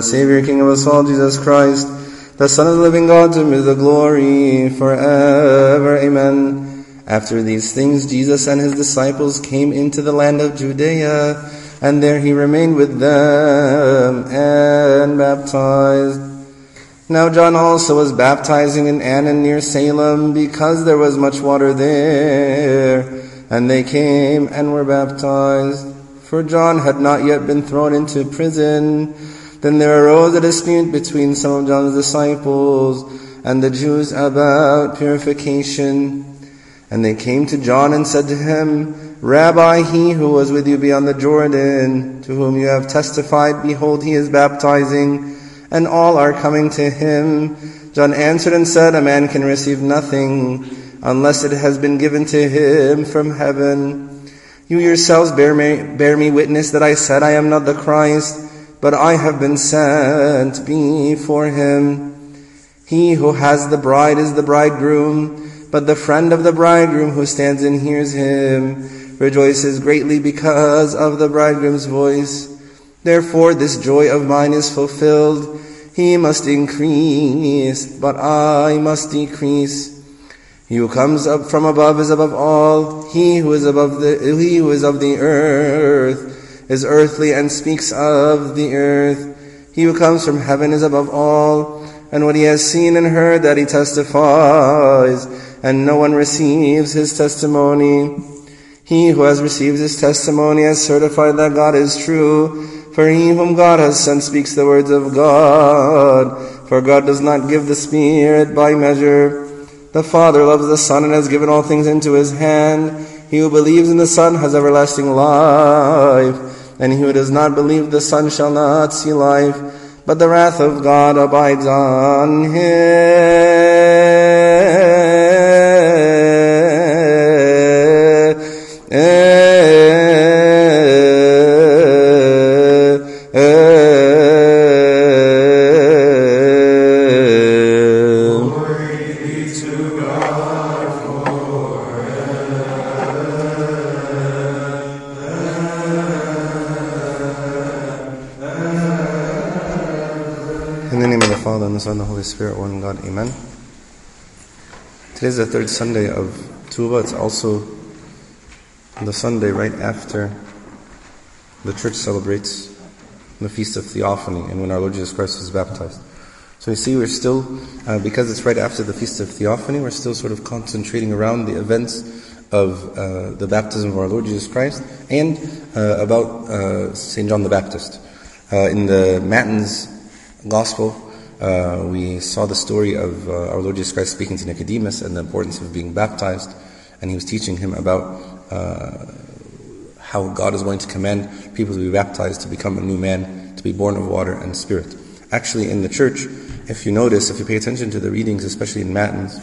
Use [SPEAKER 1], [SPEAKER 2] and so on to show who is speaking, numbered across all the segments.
[SPEAKER 1] and Savior, King of us all, Jesus Christ, the Son of the living God, to is the glory forever. Amen. After these things, Jesus and his disciples came into the land of Judea, and there he remained with them and baptized. Now John also was baptizing in Aenon near Salem because there was much water there. And they came and were baptized. For John had not yet been thrown into prison. Then there arose a dispute between some of John's disciples and the Jews about purification. And they came to John and said to him, Rabbi, he who was with you beyond the Jordan, to whom you have testified, behold, he is baptizing and all are coming to him. John answered and said, A man can receive nothing unless it has been given to him from heaven. You yourselves bear me, bear me witness that I said I am not the Christ, but I have been sent before him. He who has the bride is the bridegroom, but the friend of the bridegroom who stands and hears him rejoices greatly because of the bridegroom's voice. Therefore this joy of mine is fulfilled. He must increase, but I must decrease. He who comes up from above is above all. He who is above the, he who is of the earth is earthly and speaks of the earth. He who comes from heaven is above all. And what he has seen and heard that he testifies, and no one receives his testimony. He who has received his testimony has certified that God is true. For he whom God has sent speaks the words of God. For God does not give the Spirit by measure. The Father loves the Son and has given all things into his hand. He who believes in the Son has everlasting life. And he who does not believe the Son shall not see life, but the wrath of God abides on him. Son, the Holy Spirit, one God. Amen. Today is the third Sunday of Tuba. It's also the Sunday right after the church celebrates the Feast of Theophany and when our Lord Jesus Christ was baptized. So you see, we're still, uh, because it's right after the Feast of Theophany, we're still sort of concentrating around the events of uh, the baptism of our Lord Jesus Christ and uh, about uh, St. John the Baptist. Uh, in the Matins Gospel, uh, we saw the story of uh, our Lord Jesus Christ speaking to Nicodemus and the importance of being baptized, and he was teaching him about uh, how God is going to command people to be baptized, to become a new man, to be born of water and spirit. Actually, in the church, if you notice, if you pay attention to the readings, especially in Matins,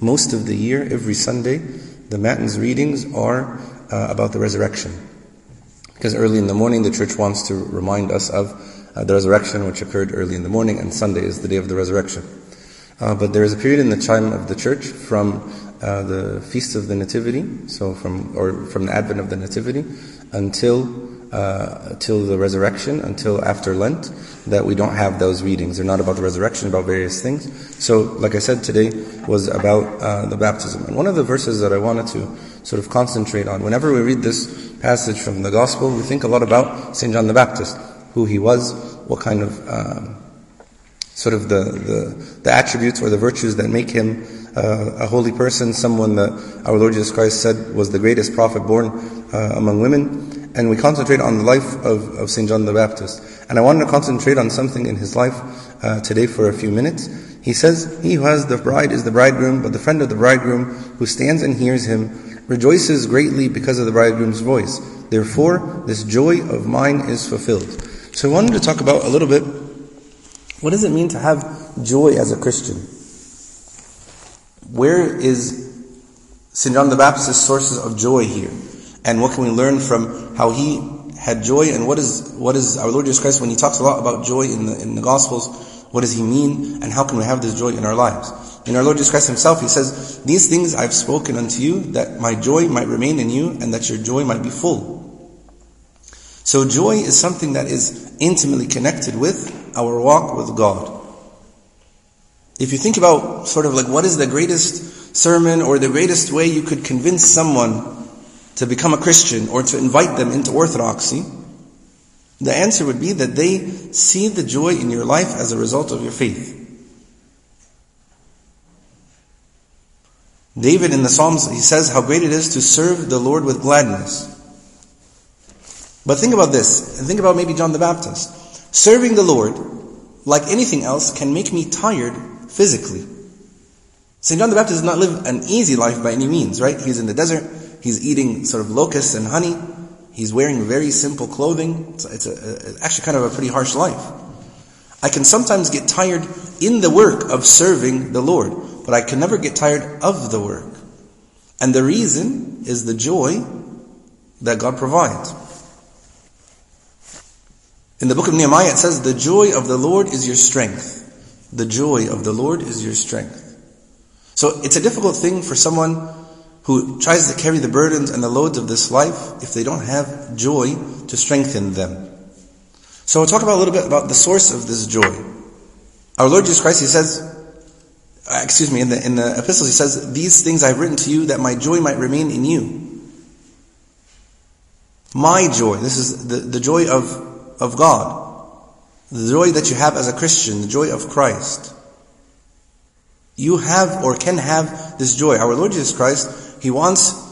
[SPEAKER 1] most of the year, every Sunday, the Matins readings are uh, about the resurrection. Because early in the morning, the church wants to remind us of uh, the resurrection, which occurred early in the morning, and Sunday is the day of the resurrection. Uh, but there is a period in the time of the church from uh, the feast of the Nativity, so from or from the advent of the Nativity until uh, till the resurrection, until after Lent, that we don't have those readings. They're not about the resurrection, about various things. So, like I said, today was about uh, the baptism. And one of the verses that I wanted to sort of concentrate on, whenever we read this passage from the Gospel, we think a lot about St. John the Baptist who he was, what kind of um, sort of the, the, the, attributes or the virtues that make him uh, a holy person, someone that our Lord Jesus Christ said was the greatest prophet born uh, among women. And we concentrate on the life of, of St. John the Baptist. And I wanted to concentrate on something in his life uh, today for a few minutes. He says, He who has the bride is the bridegroom, but the friend of the bridegroom who stands and hears him rejoices greatly because of the bridegroom's voice. Therefore, this joy of mine is fulfilled. So I wanted to talk about a little bit what does it mean to have joy as a Christian? Where is St. John the Baptist's sources of joy here? And what can we learn from how he had joy and what is what is our Lord Jesus Christ when he talks a lot about joy in the in the Gospels, what does he mean and how can we have this joy in our lives? In our Lord Jesus Christ himself, he says, These things I've spoken unto you, that my joy might remain in you, and that your joy might be full. So joy is something that is intimately connected with our walk with God. If you think about sort of like what is the greatest sermon or the greatest way you could convince someone to become a Christian or to invite them into orthodoxy, the answer would be that they see the joy in your life as a result of your faith. David in the Psalms, he says how great it is to serve the Lord with gladness. But think about this, and think about maybe John the Baptist. Serving the Lord, like anything else, can make me tired physically. St. John the Baptist does not live an easy life by any means, right? He's in the desert, he's eating sort of locusts and honey, He's wearing very simple clothing. It's, it's, a, a, actually kind of a pretty harsh life. I can sometimes get tired in the work of serving the Lord, but I can never get tired of the work. And the reason is the joy that God provides. In the book of Nehemiah it says, the joy of the Lord is your strength. The joy of the Lord is your strength. So it's a difficult thing for someone who tries to carry the burdens and the loads of this life if they don't have joy to strengthen them. So we'll talk about a little bit about the source of this joy. Our Lord Jesus Christ, He says, uh, excuse me, in the, in the epistles He says, these things I've written to you that my joy might remain in you. My joy, this is the, the joy of, of God. The joy that you have as a Christian, the joy of Christ. You have or can have this joy. Our Lord Jesus Christ he wants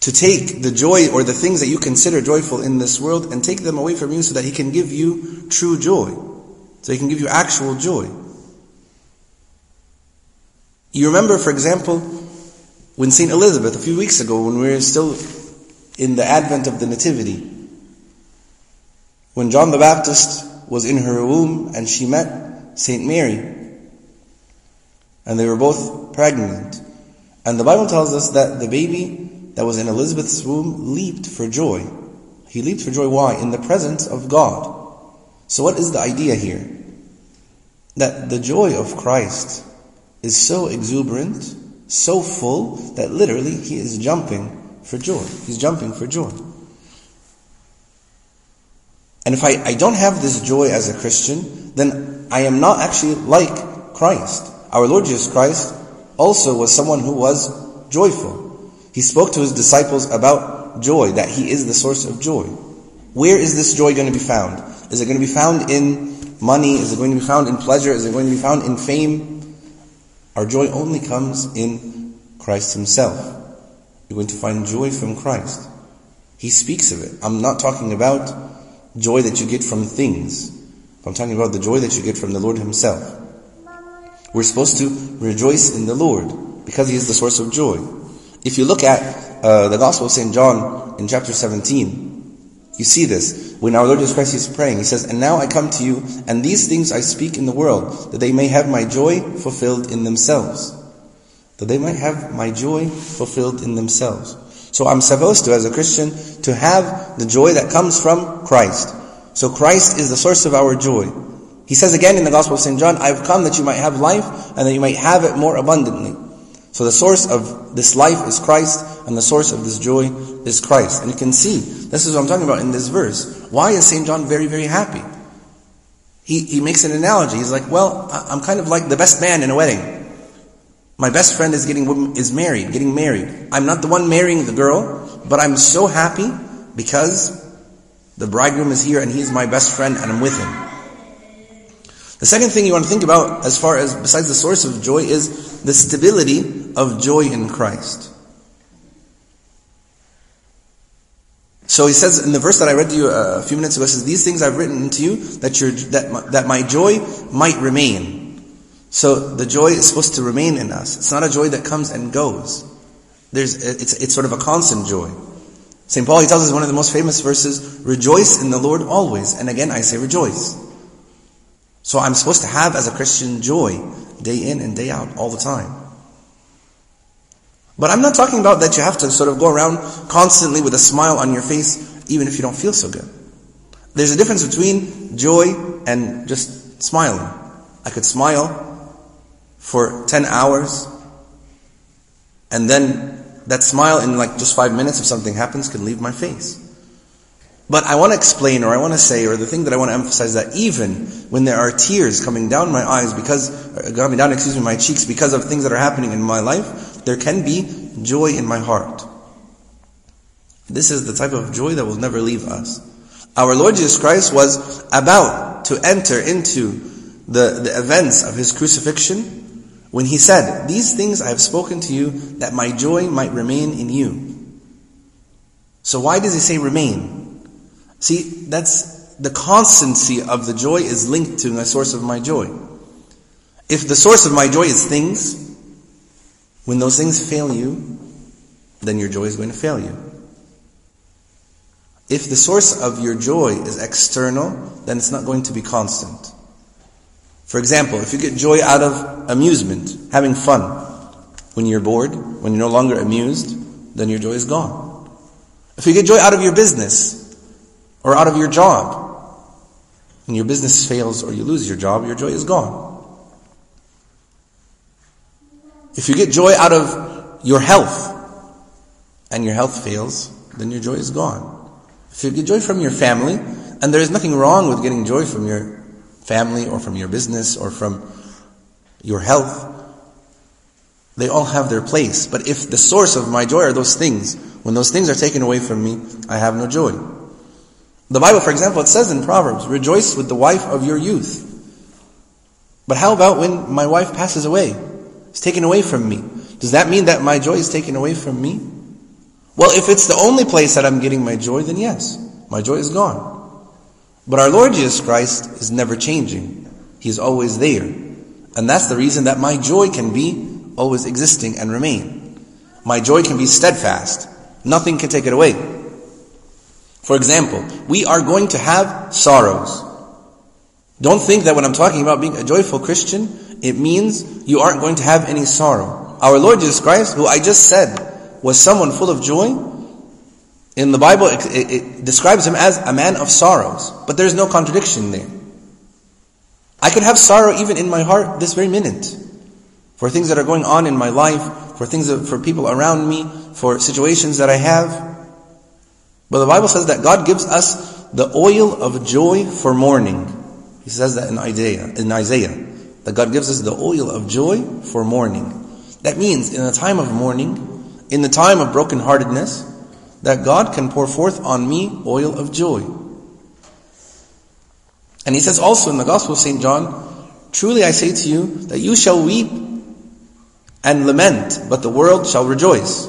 [SPEAKER 1] to take the joy or the things that you consider joyful in this world and take them away from you so that He can give you true joy. So He can give you actual joy. You remember, for example, when St. Elizabeth, a few weeks ago, when we were still in the advent of the Nativity, when John the Baptist was in her womb and she met St. Mary, and they were both pregnant. And the Bible tells us that the baby that was in Elizabeth's womb leaped for joy. He leaped for joy. Why? In the presence of God. So what is the idea here? That the joy of Christ is so exuberant, so full, that literally he is jumping for joy. He's jumping for joy. And if I, I don't have this joy as a Christian, then I am not actually like Christ. Our Lord Jesus Christ also was someone who was joyful. He spoke to his disciples about joy, that he is the source of joy. Where is this joy going to be found? Is it going to be found in money? Is it going to be found in pleasure? Is it going to be found in fame? Our joy only comes in Christ himself. You're going to find joy from Christ. He speaks of it. I'm not talking about joy that you get from things. I'm talking about the joy that you get from the Lord himself. We're supposed to rejoice in the Lord because He is the source of joy. If you look at uh, the Gospel of St. John in chapter 17, you see this. When our Lord Jesus Christ is praying, He says, And now I come to you, and these things I speak in the world, that they may have my joy fulfilled in themselves. That they might have my joy fulfilled in themselves. So I'm supposed to, as a Christian, to have the joy that comes from Christ. So Christ is the source of our joy. He says again in the Gospel of St. John, I have come that you might have life and that you might have it more abundantly. So the source of this life is Christ and the source of this joy is Christ. And you can see, this is what I'm talking about in this verse. Why is St. John very, very happy? He, he makes an analogy. He's like, well, I'm kind of like the best man in a wedding. My best friend is getting, is married, getting married. I'm not the one marrying the girl, but I'm so happy because the bridegroom is here and he's my best friend and I'm with him. The second thing you want to think about, as far as besides the source of joy, is the stability of joy in Christ. So he says in the verse that I read to you a few minutes ago, says, "These things I've written to you that your that my, that my joy might remain." So the joy is supposed to remain in us. It's not a joy that comes and goes. There's it's it's sort of a constant joy. St. Paul he tells us one of the most famous verses, "Rejoice in the Lord always." And again, I say rejoice. So I'm supposed to have as a Christian joy day in and day out all the time. But I'm not talking about that you have to sort of go around constantly with a smile on your face even if you don't feel so good. There's a difference between joy and just smiling. I could smile for 10 hours and then that smile in like just five minutes if something happens can leave my face. But I want to explain, or I want to say, or the thing that I want to emphasize that even when there are tears coming down my eyes because, uh, coming down, excuse me, my cheeks because of things that are happening in my life, there can be joy in my heart. This is the type of joy that will never leave us. Our Lord Jesus Christ was about to enter into the, the events of His crucifixion when He said, These things I have spoken to you that my joy might remain in you. So why does He say remain? See, that's the constancy of the joy is linked to the source of my joy. If the source of my joy is things, when those things fail you, then your joy is going to fail you. If the source of your joy is external, then it's not going to be constant. For example, if you get joy out of amusement, having fun, when you're bored, when you're no longer amused, then your joy is gone. If you get joy out of your business, or out of your job. When your business fails or you lose your job, your joy is gone. If you get joy out of your health and your health fails, then your joy is gone. If you get joy from your family, and there is nothing wrong with getting joy from your family or from your business or from your health, they all have their place. But if the source of my joy are those things, when those things are taken away from me, I have no joy. The Bible, for example, it says in Proverbs, rejoice with the wife of your youth. But how about when my wife passes away? It's taken away from me. Does that mean that my joy is taken away from me? Well, if it's the only place that I'm getting my joy, then yes, my joy is gone. But our Lord Jesus Christ is never changing. He is always there. And that's the reason that my joy can be always existing and remain. My joy can be steadfast. Nothing can take it away. For example, we are going to have sorrows. Don't think that when I'm talking about being a joyful Christian, it means you aren't going to have any sorrow. Our Lord Jesus Christ, who I just said was someone full of joy, in the Bible it, it, it describes him as a man of sorrows. But there's no contradiction there. I could have sorrow even in my heart this very minute. For things that are going on in my life, for things that, for people around me, for situations that I have. But the Bible says that God gives us the oil of joy for mourning. He says that in Isaiah, in Isaiah, that God gives us the oil of joy for mourning. That means in a time of mourning, in the time of brokenheartedness, that God can pour forth on me oil of joy. And he says also in the Gospel of St. John, Truly I say to you that you shall weep and lament, but the world shall rejoice.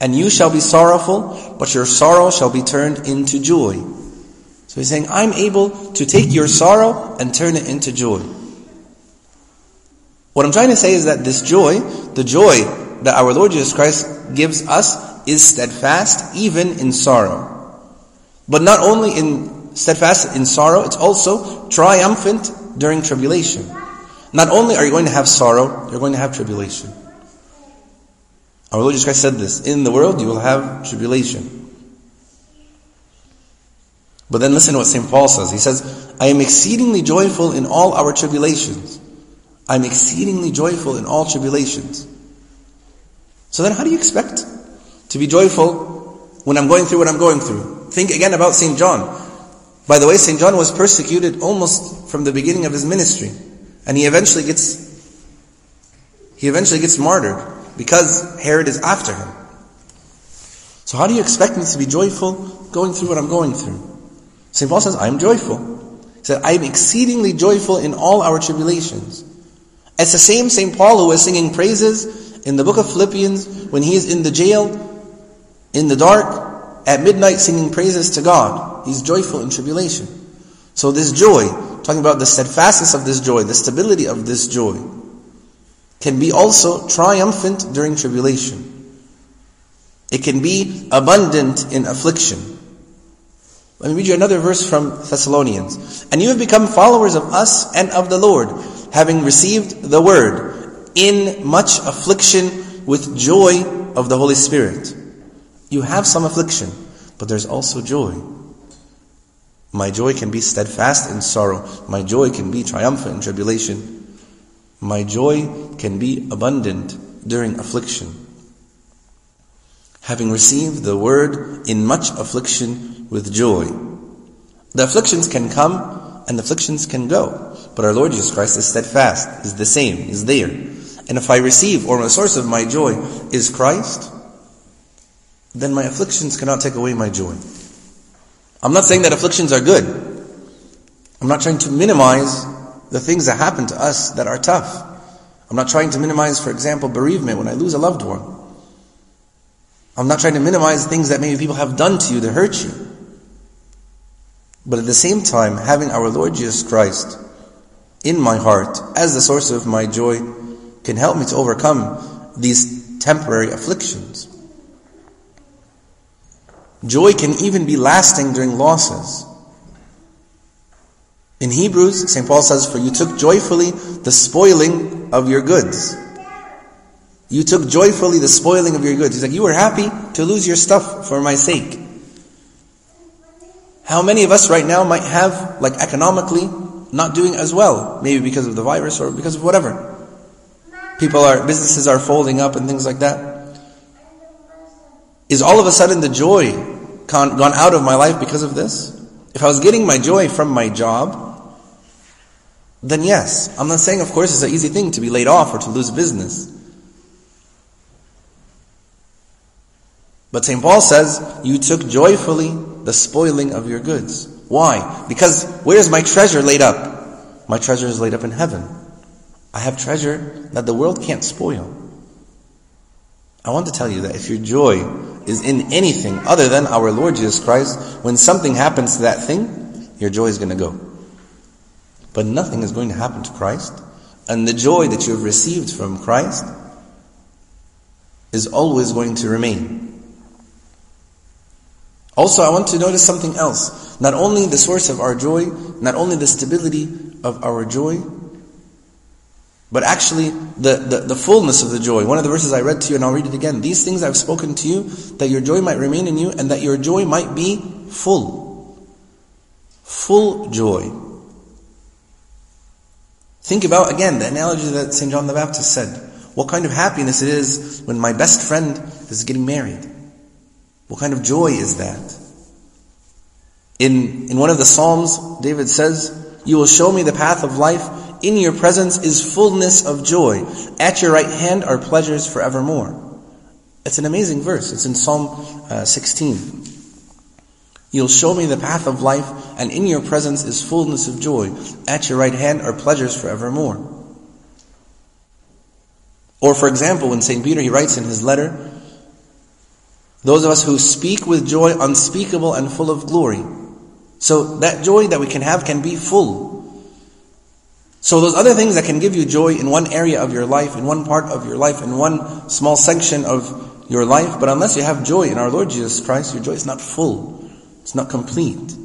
[SPEAKER 1] And you shall be sorrowful, but your sorrow shall be turned into joy. So he's saying, I'm able to take your sorrow and turn it into joy. What I'm trying to say is that this joy, the joy that our Lord Jesus Christ gives us, is steadfast even in sorrow. But not only in steadfast in sorrow, it's also triumphant during tribulation. Not only are you going to have sorrow, you're going to have tribulation. Our Lord Jesus Christ said this, in the world you will have tribulation. But then listen to what St. Paul says. He says, I am exceedingly joyful in all our tribulations. I'm exceedingly joyful in all tribulations. So then how do you expect to be joyful when I'm going through what I'm going through? Think again about St. John. By the way, St. John was persecuted almost from the beginning of his ministry. And he eventually gets, he eventually gets martyred because Herod is after him. So how do you expect me to be joyful going through what I'm going through? St. Paul says, I'm joyful. He said, I am exceedingly joyful in all our tribulations. It's the same St. Paul who was singing praises in the book of Philippians when he is in the jail, in the dark, at midnight singing praises to God. He's joyful in tribulation. So this joy, talking about the steadfastness of this joy, the stability of this joy, can be also triumphant during tribulation. It can be abundant in affliction. Let me read you another verse from Thessalonians. And you have become followers of us and of the Lord, having received the word in much affliction with joy of the Holy Spirit. You have some affliction, but there's also joy. My joy can be steadfast in sorrow. My joy can be triumphant in tribulation. My joy can be abundant during affliction. having received the word in much affliction with joy. The afflictions can come and the afflictions can go. But our Lord Jesus Christ is steadfast, is the same, is there. And if I receive, or the source of my joy is Christ, then my afflictions cannot take away my joy. I'm not saying that afflictions are good. I'm not trying to minimize the things that happen to us that are tough. I'm not trying to minimize, for example, bereavement when I lose a loved one. I'm not trying to minimize things that maybe people have done to you to hurt you. But at the same time, having our Lord Jesus Christ in my heart as the source of my joy can help me to overcome these temporary afflictions. Joy can even be lasting during losses. In Hebrews, St. Paul says, For you took joyfully the spoiling of your goods. You took joyfully the spoiling of your goods. He's like, you were happy to lose your stuff for my sake. How many of us right now might have, like economically, not doing as well? Maybe because of the virus or because of whatever. People are, businesses are folding up and things like that. Is all of a sudden the joy gone out of my life because of this? If I was getting my joy from my job, then yes. I'm not saying, of course, it's an easy thing to be laid off or to lose business. But St. Paul says, you took joyfully the spoiling of your goods. Why? Because where's my treasure laid up? My treasure is laid up in heaven. I have treasure that the world can't spoil. I want to tell you that if your joy is in anything other than our Lord Jesus Christ, when something happens to that thing, your joy is going to go. But nothing is going to happen to Christ. And the joy that you have received from Christ is always going to remain. Also, I want to notice something else. Not only the source of our joy, not only the stability of our joy, but actually the, the, the, fullness of the joy. One of the verses I read to you, and I'll read it again. These things I've spoken to you, that your joy might remain in you, and that your joy might be full. Full joy. Think about, again, the analogy that St. John the Baptist said. What kind of happiness it is when my best friend is getting married. What kind of joy is that? In, in one of the Psalms, David says, You will show me the path of life. In your presence is fullness of joy. At your right hand are pleasures forevermore. It's an amazing verse. It's in Psalm uh, 16. You'll show me the path of life, and in your presence is fullness of joy. At your right hand are pleasures forevermore. Or, for example, when St. Peter, he writes in his letter, those of us who speak with joy unspeakable and full of glory. So that joy that we can have can be full. So those other things that can give you joy in one area of your life, in one part of your life, in one small section of your life, but unless you have joy in our Lord Jesus Christ, your joy is not full. It's not complete.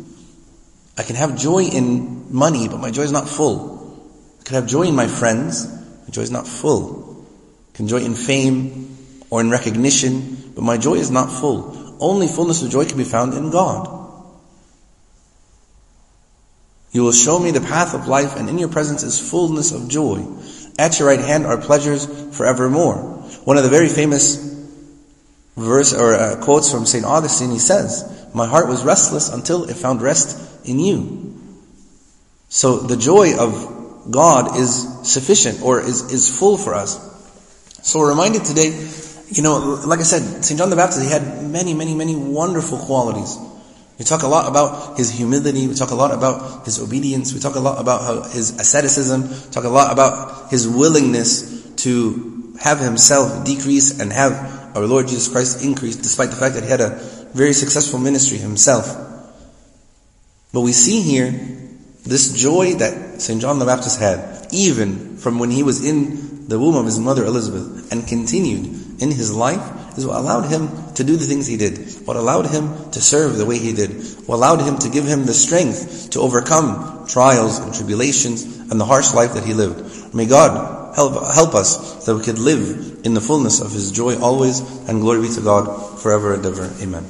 [SPEAKER 1] I can have joy in money, but my joy is not full. I can have joy in my friends, my joy is not full. I can joy in fame or in recognition, but my joy is not full. Only fullness of joy can be found in God. You will show me the path of life, and in your presence is fullness of joy. At your right hand are pleasures forevermore. One of the very famous verse or uh, quotes from Saint Augustine, he says, "My heart was restless until it found rest in you." So the joy of God is sufficient or is, is full for us. So we're reminded today you know, like I said, St. John the Baptist, he had many, many, many wonderful qualities. We talk a lot about his humility, we talk a lot about his obedience, we talk a lot about his asceticism, talk a lot about his willingness to have himself decrease and have our Lord Jesus Christ increase, despite the fact that he had a very successful ministry himself. But we see here this joy that St. John the Baptist had, even from when he was in the womb of his mother Elizabeth, and continued in his life is what allowed him to do the things he did, what allowed him to serve the way he did, what allowed him to give him the strength to overcome trials and tribulations and the harsh life that he lived. May God help, help us that we could live in the fullness of his joy always, and glory be to God forever and ever. Amen.